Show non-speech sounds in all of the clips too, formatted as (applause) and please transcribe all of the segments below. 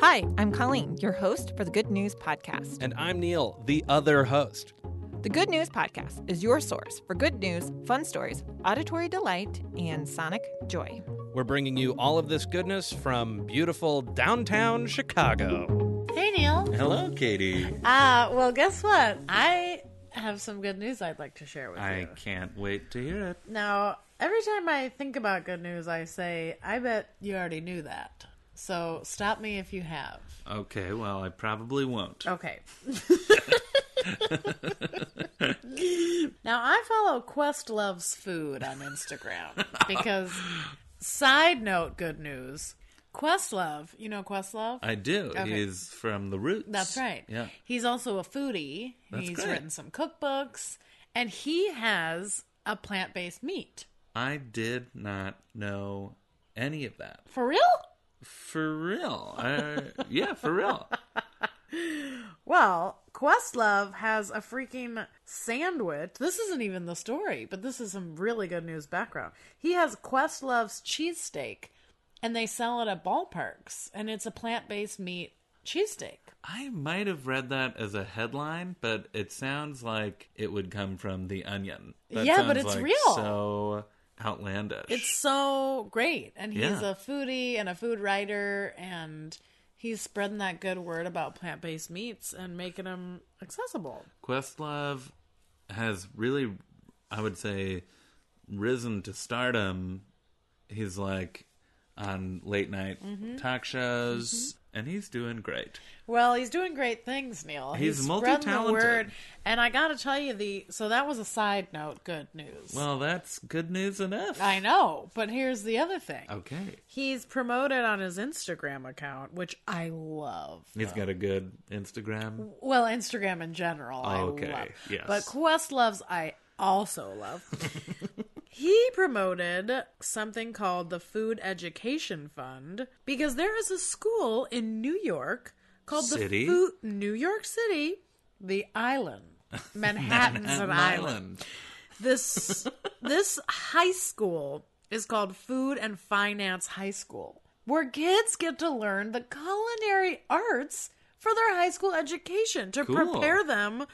Hi, I'm Colleen, your host for the Good News Podcast. And I'm Neil, the other host. The Good News Podcast is your source for good news, fun stories, auditory delight, and sonic joy. We're bringing you all of this goodness from beautiful downtown Chicago. Hey, Neil. Hello, Katie. Uh, well, guess what? I have some good news I'd like to share with I you. I can't wait to hear it. Now, every time I think about good news, I say, I bet you already knew that. So stop me if you have. Okay, well, I probably won't. Okay. (laughs) now, I follow Quest Loves Food on Instagram (laughs) because, side note, good news. Questlove, you know Questlove? I do. Okay. He's from the Roots. That's right. Yeah. He's also a foodie. That's He's great. written some cookbooks, and he has a plant based meat. I did not know any of that. For real? For real. I, yeah, for real. (laughs) Well, Questlove has a freaking sandwich. This isn't even the story, but this is some really good news background. He has Questlove's cheesesteak, and they sell it at ballparks, and it's a plant based meat cheesesteak. I might have read that as a headline, but it sounds like it would come from The Onion. That Yeah, but it's like real. So outlandish. It's so great. And he's Yeah. a foodie and a food writer, and he's spreading that good word about plant based meats and making them accessible. Questlove has really, I would say, risen to stardom. He's like on late night Mm-hmm. talk shows, and he's doing great. Well, he's doing great things, Neil. He's the multi-talented. word. And I got to tell you, the so that was a side note. Good news. Well, that's good news enough. I know, but here's the other thing. okay. He's promoted on his Instagram account, which I love. He's got a good Instagram. Well, Instagram in general, I Okay, love. yes. But Questlove's, I also love. (laughs) he promoted something called the Food Education Fund because there is a school in New York called City? the Food New York City, the Island, (laughs) Manhattan's an island. This (laughs) this high school is called Food and Finance High School, where kids get to learn the culinary arts for their high school education to Cool. prepare them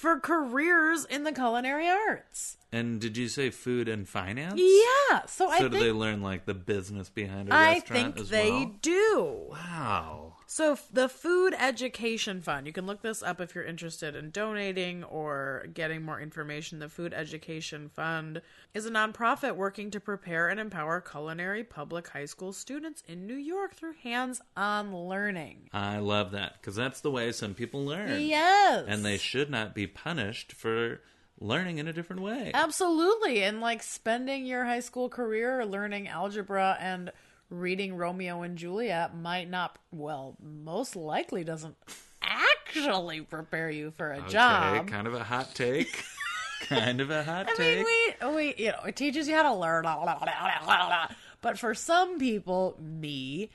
for careers in the culinary arts. And did you say food and finance? Yeah, so, So I do they learn like the business behind a I restaurant I think as they well? do. Wow. So the Food Education Fund, you can look this up if you're interested in donating or getting more information. The Food Education Fund is a nonprofit working to prepare and empower culinary public high school students in New York through hands-on learning. I love that because that's the way some people learn. Yes. And they should not be punished for learning in a different way. Absolutely. And like spending your high school career learning algebra and reading Romeo and Juliet might not, well, most likely doesn't actually prepare you for a Okay, job. kind of a hot take. (laughs) kind of a hot I take. mean, we, we, you know, it teaches you how to learn. blah, blah, blah. But for some people, me,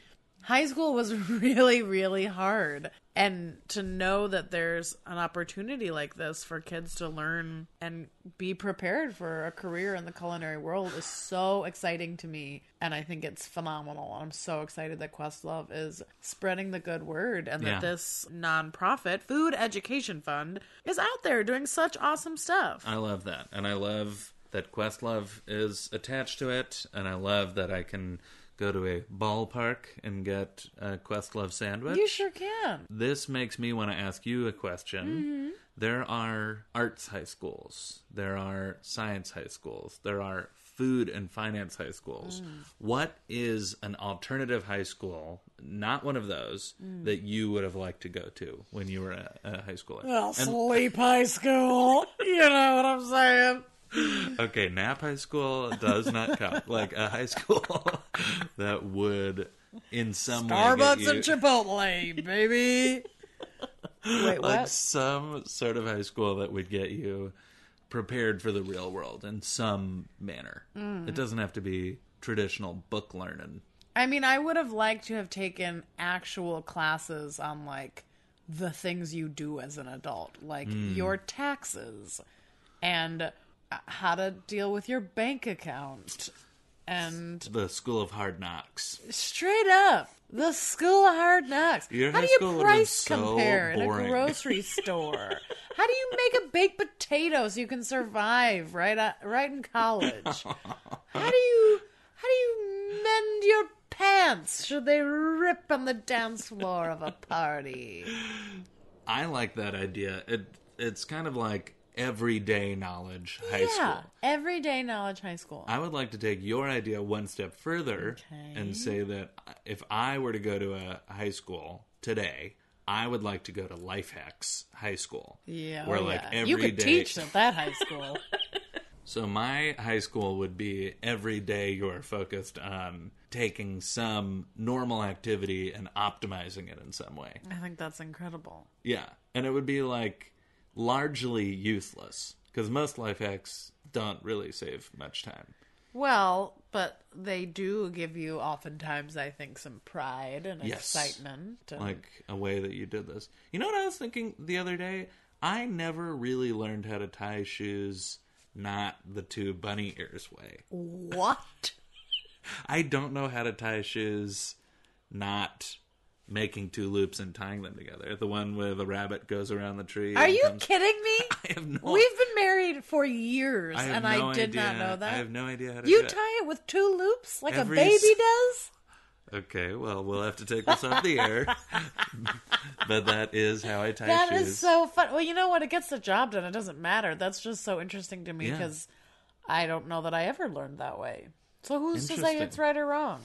high school was (laughs) really, really hard. And to know that there's an opportunity like this for kids to learn and be prepared for a career in the culinary world is so exciting to me. And I think it's phenomenal. I'm so excited that Questlove is spreading the good word and Yeah. that this nonprofit food education fund is out there doing such awesome stuff. I love that. And I love that Questlove is attached to it. And I love that I can go to a ballpark and get a Questlove sandwich. You sure can. This makes me want to ask you a question. Mm-hmm. There are arts high schools, there are science high schools, there are food and finance high schools. Mm. What is an alternative high school, not one of those, Mm. that you would have liked to go to when you were a, a high schooler? Well, And- sleep high school. (laughs) You know what I'm saying? Okay, Nap High School does not count. like a high school (laughs) that would, in some way, Starbucks and Chipotle, baby. Wait, like what? some sort of high school that would get you prepared for the real world in some manner. Mm. It doesn't have to be traditional book learning. I mean, I would have liked to have taken actual classes on like the things you do as an adult, like your taxes and how to deal with your bank account and The School of Hard Knocks. straight up the school of hard knocks. Your How do you price so compare in a grocery (laughs) store? How do you make a baked potato so you can survive right at, right in college? How do you how do you mend your pants should they rip on the dance floor of a party? I like that idea. It it's kind of like everyday knowledge high yeah, school. everyday knowledge high school. I would like to take your idea one step further Okay. and say that if I were to go to a high school today, I would like to go to Life Hacks High School. yeah, where oh, like yeah. every you could day- teach at that high school. (laughs) So my high school would be every day you're focused on taking some normal activity and optimizing it in some way. I think that's incredible. Yeah, and it would be like largely useless because most life hacks don't really save much time. Well, but they do give you oftentimes, I think, some pride and Yes. excitement. And Like a way that you did this. You know what I was thinking the other day? I never really learned how to tie shoes not the two bunny ears way. what? (laughs) I don't know how to tie shoes not making two loops and tying them together. The one where the rabbit goes around the tree. Are you comes- kidding me? (laughs) I have no We've been married for years, I and no I did idea. not know that. I have no idea how to you do it. tie it with two loops like Every a baby does? Okay, well, we'll have to take this off the air. (laughs) but that is how I tie That shoes. is so fun. Well, you know what? It gets the job done. It doesn't matter. That's just so interesting to me Yeah. because I don't know that I ever learned that way. So who's to say it's right or wrong?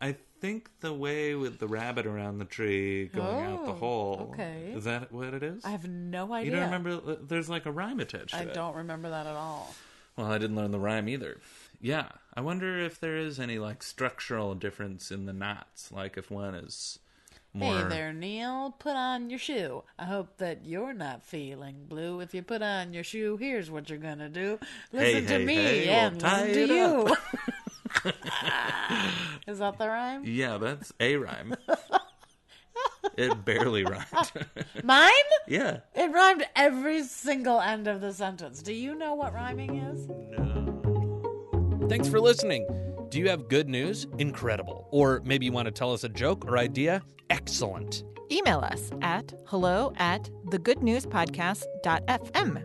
I think the way with the rabbit around the tree going out the Oh, hole. okay. Is that what it is? I have no idea. you don't remember? uh, There's like a rhyme attached to I it. don't remember that at all. Well, I didn't learn the rhyme either. Yeah, I wonder if there is any like structural difference in the knots. Like if one is more. Hey there, Neil. Put on your shoe. I hope that you're not feeling blue. If you put on your shoe, here's what you're gonna do. Listen to hey, me hey, we'll and tie listen to it you. up. (laughs) (laughs) Is that the rhyme? Yeah, that's a rhyme. (laughs) it barely rhymed. (laughs) Mine? yeah. It rhymed every single end of the sentence. Do you know what rhyming is? No. Thanks for listening. Do you have good news? Incredible. Or maybe you want to tell us a joke or idea? Excellent. Email us at hello at thegoodnewspodcast.fm.